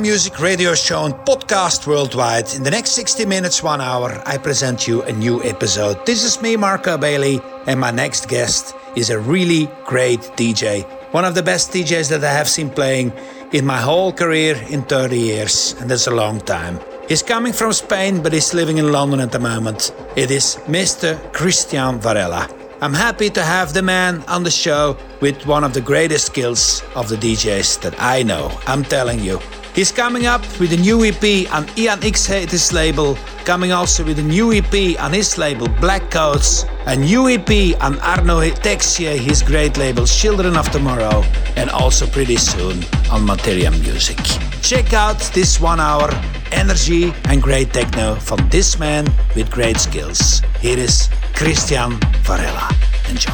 Music Radio Show and podcast worldwide. In the next 60 minutes, one hour, I present you a new episode. This is me, Marco Bailey, and my next guest is a really great DJ. One of the best DJs that I have seen playing in my whole career in 30 years, and that's a long time. He's coming from Spain, but he's living in London at the moment. It is Mr. Cristian Varela. I'm happy to have the man on the show with one of the greatest skills of the DJs that I know. I'm telling you. He's coming up with a new EP on Ian X Haters label, coming also with a new EP on his label Black Codes, a new EP on Arnaud Texier, his great label Children of Tomorrow, and also pretty soon on Materia Music. Check out this one hour energy and great techno from this man with great skills. Here is Cristian Varela. Enjoy.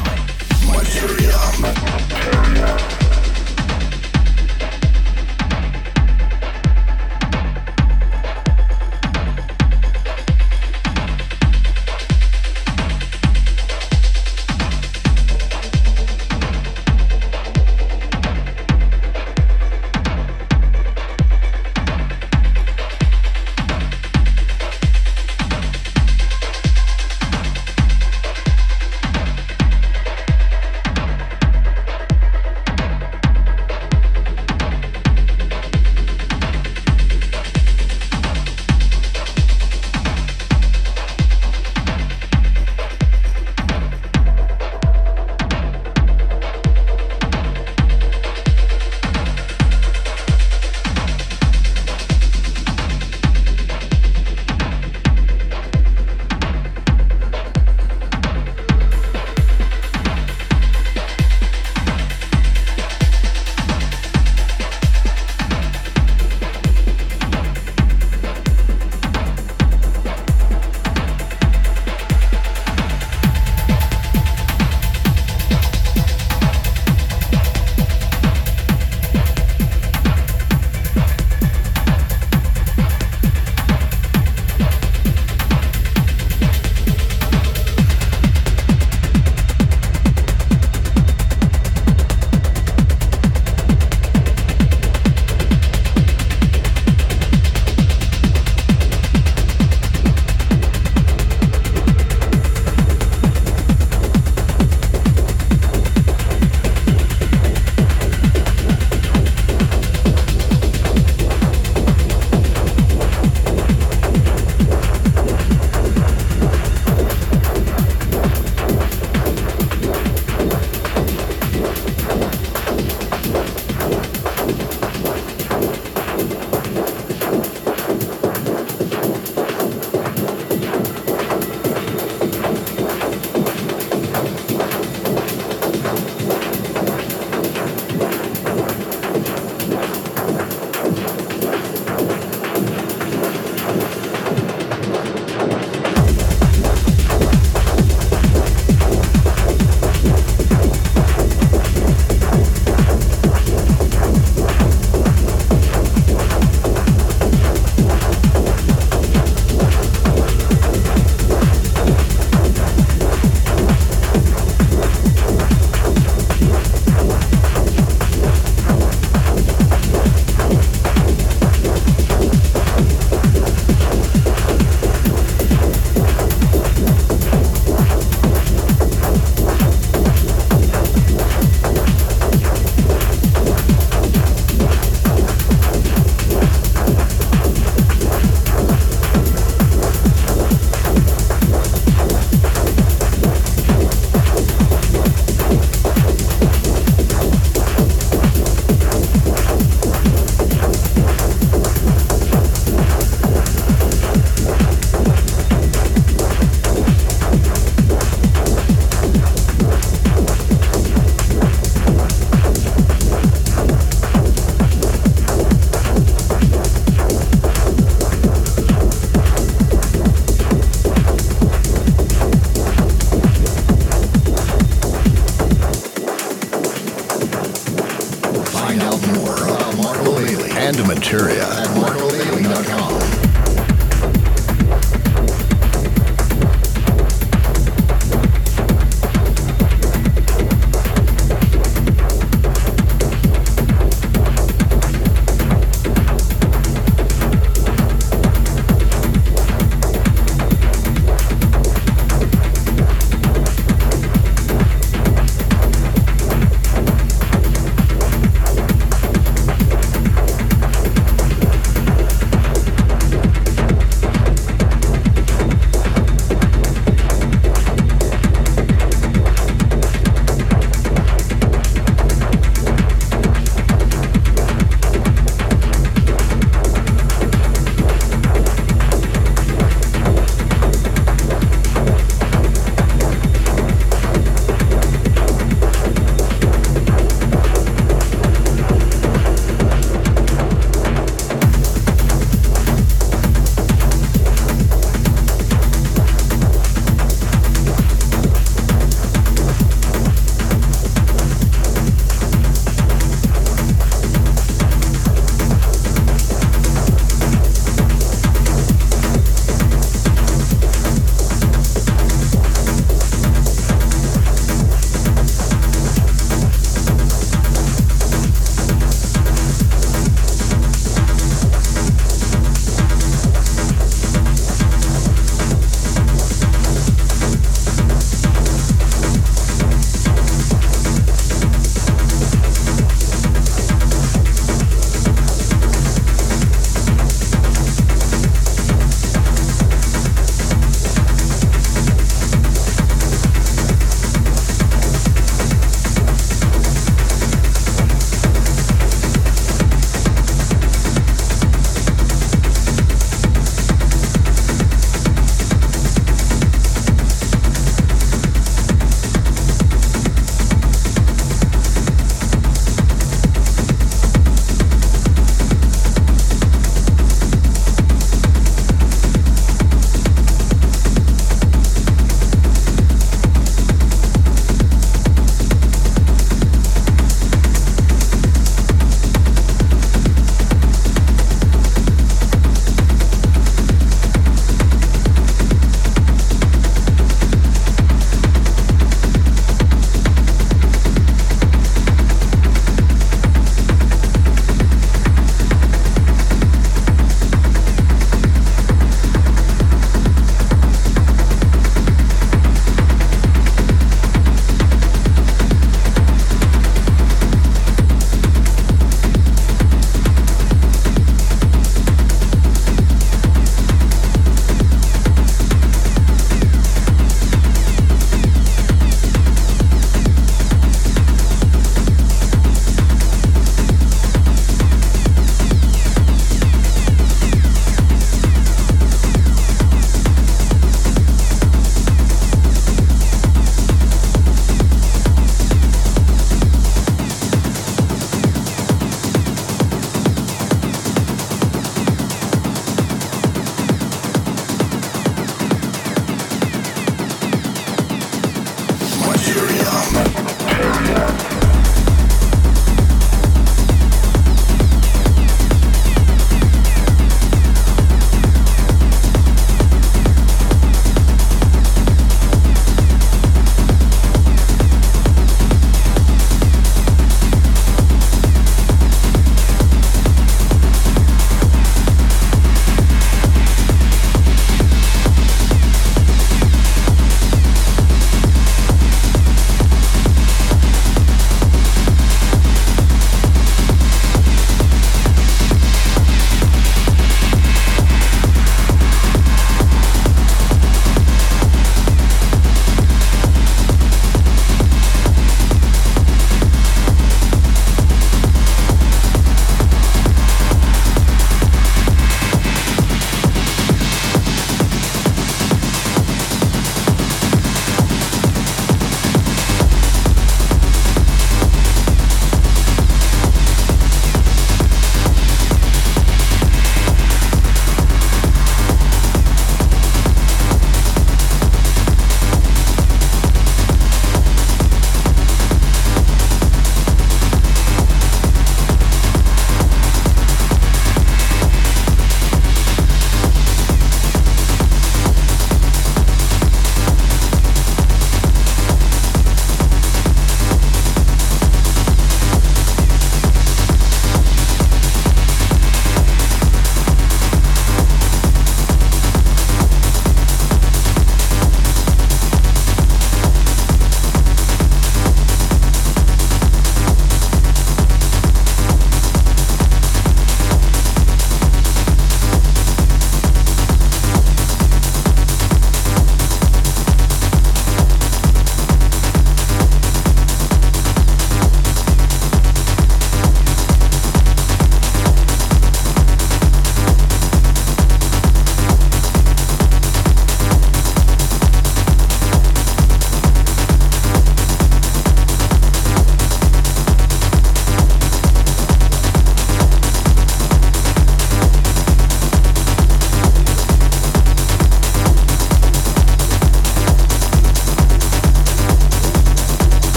Materia. Materia.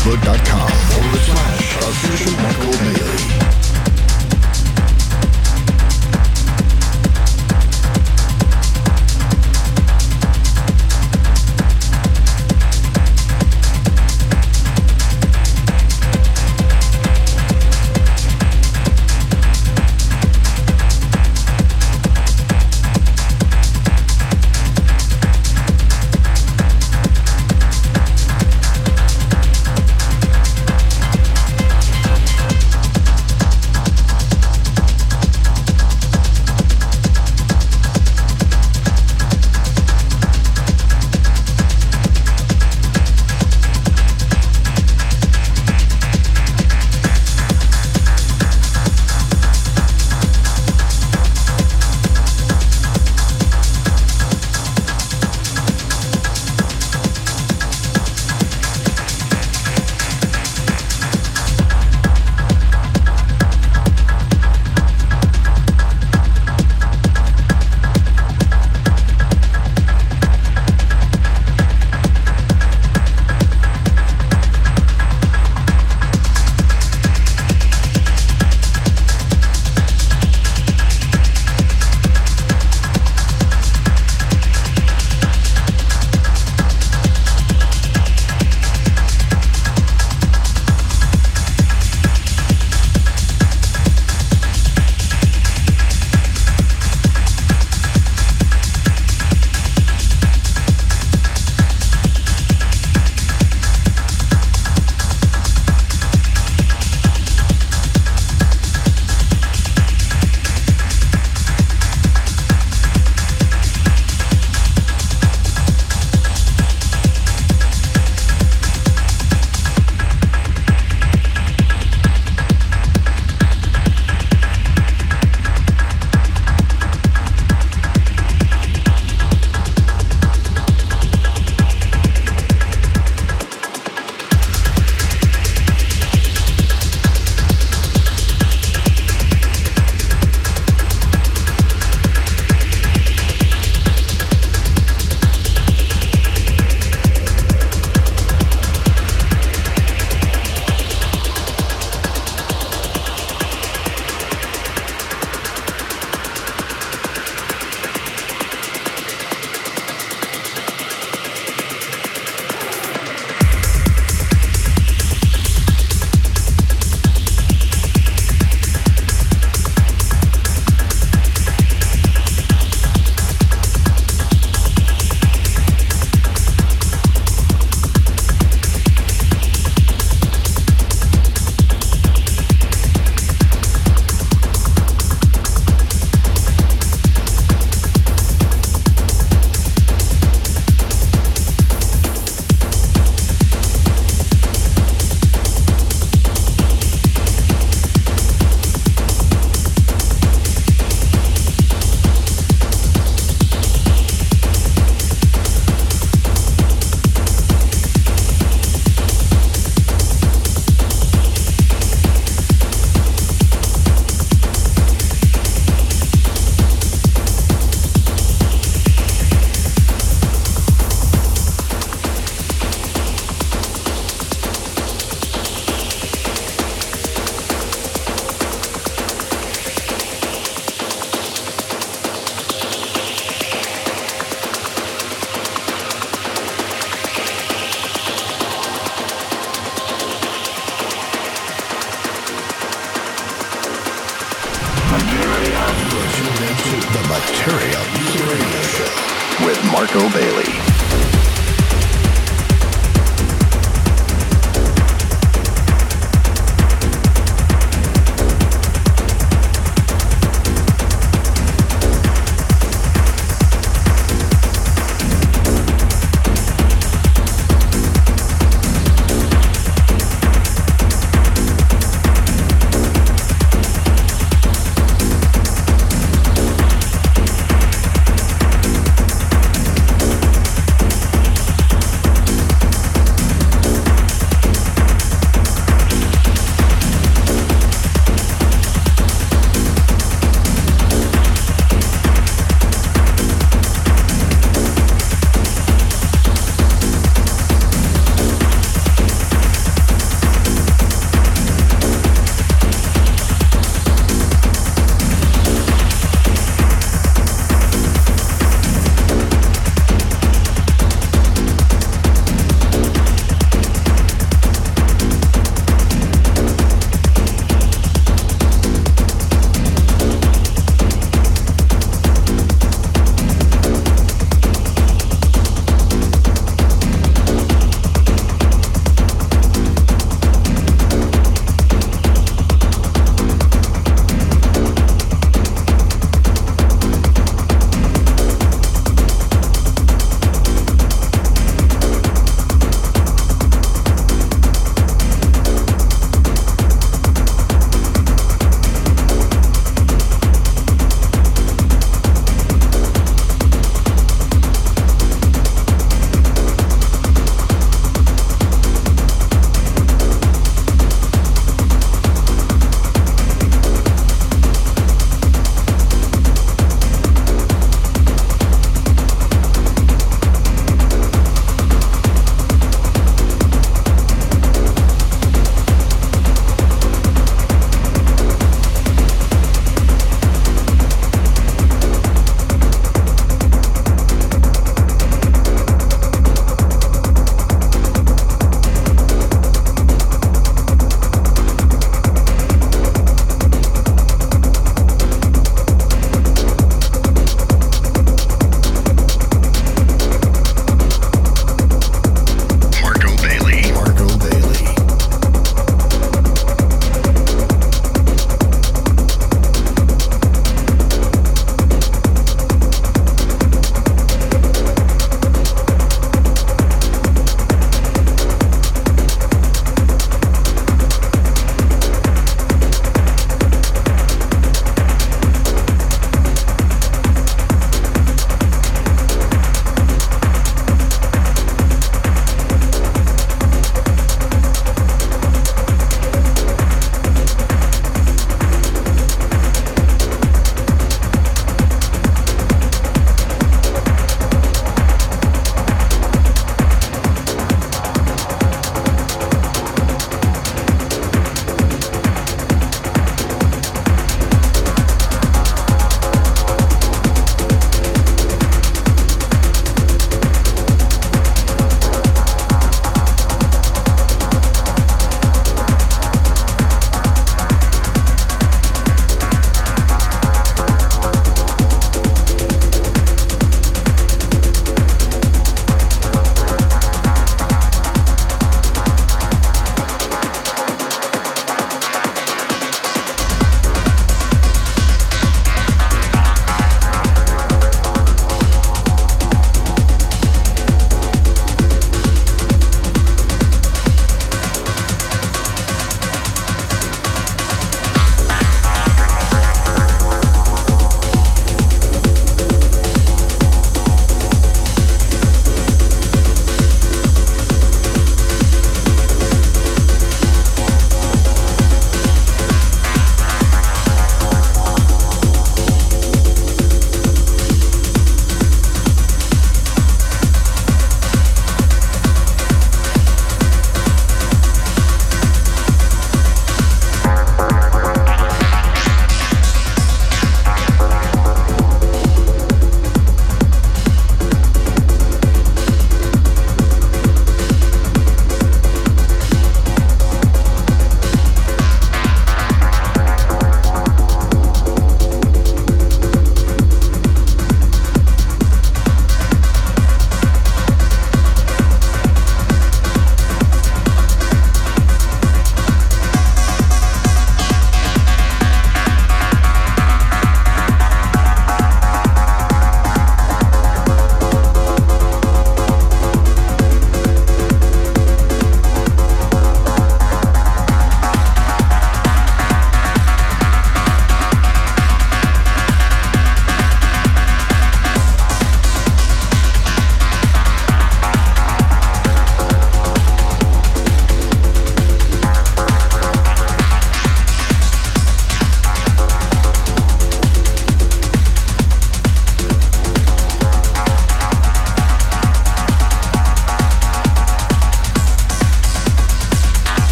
Facebook.com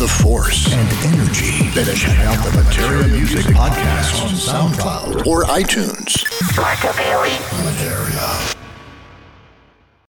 the force and energy, then check out the Materia Music Podcast on SoundCloud or iTunes. Marco Bailey. Materia.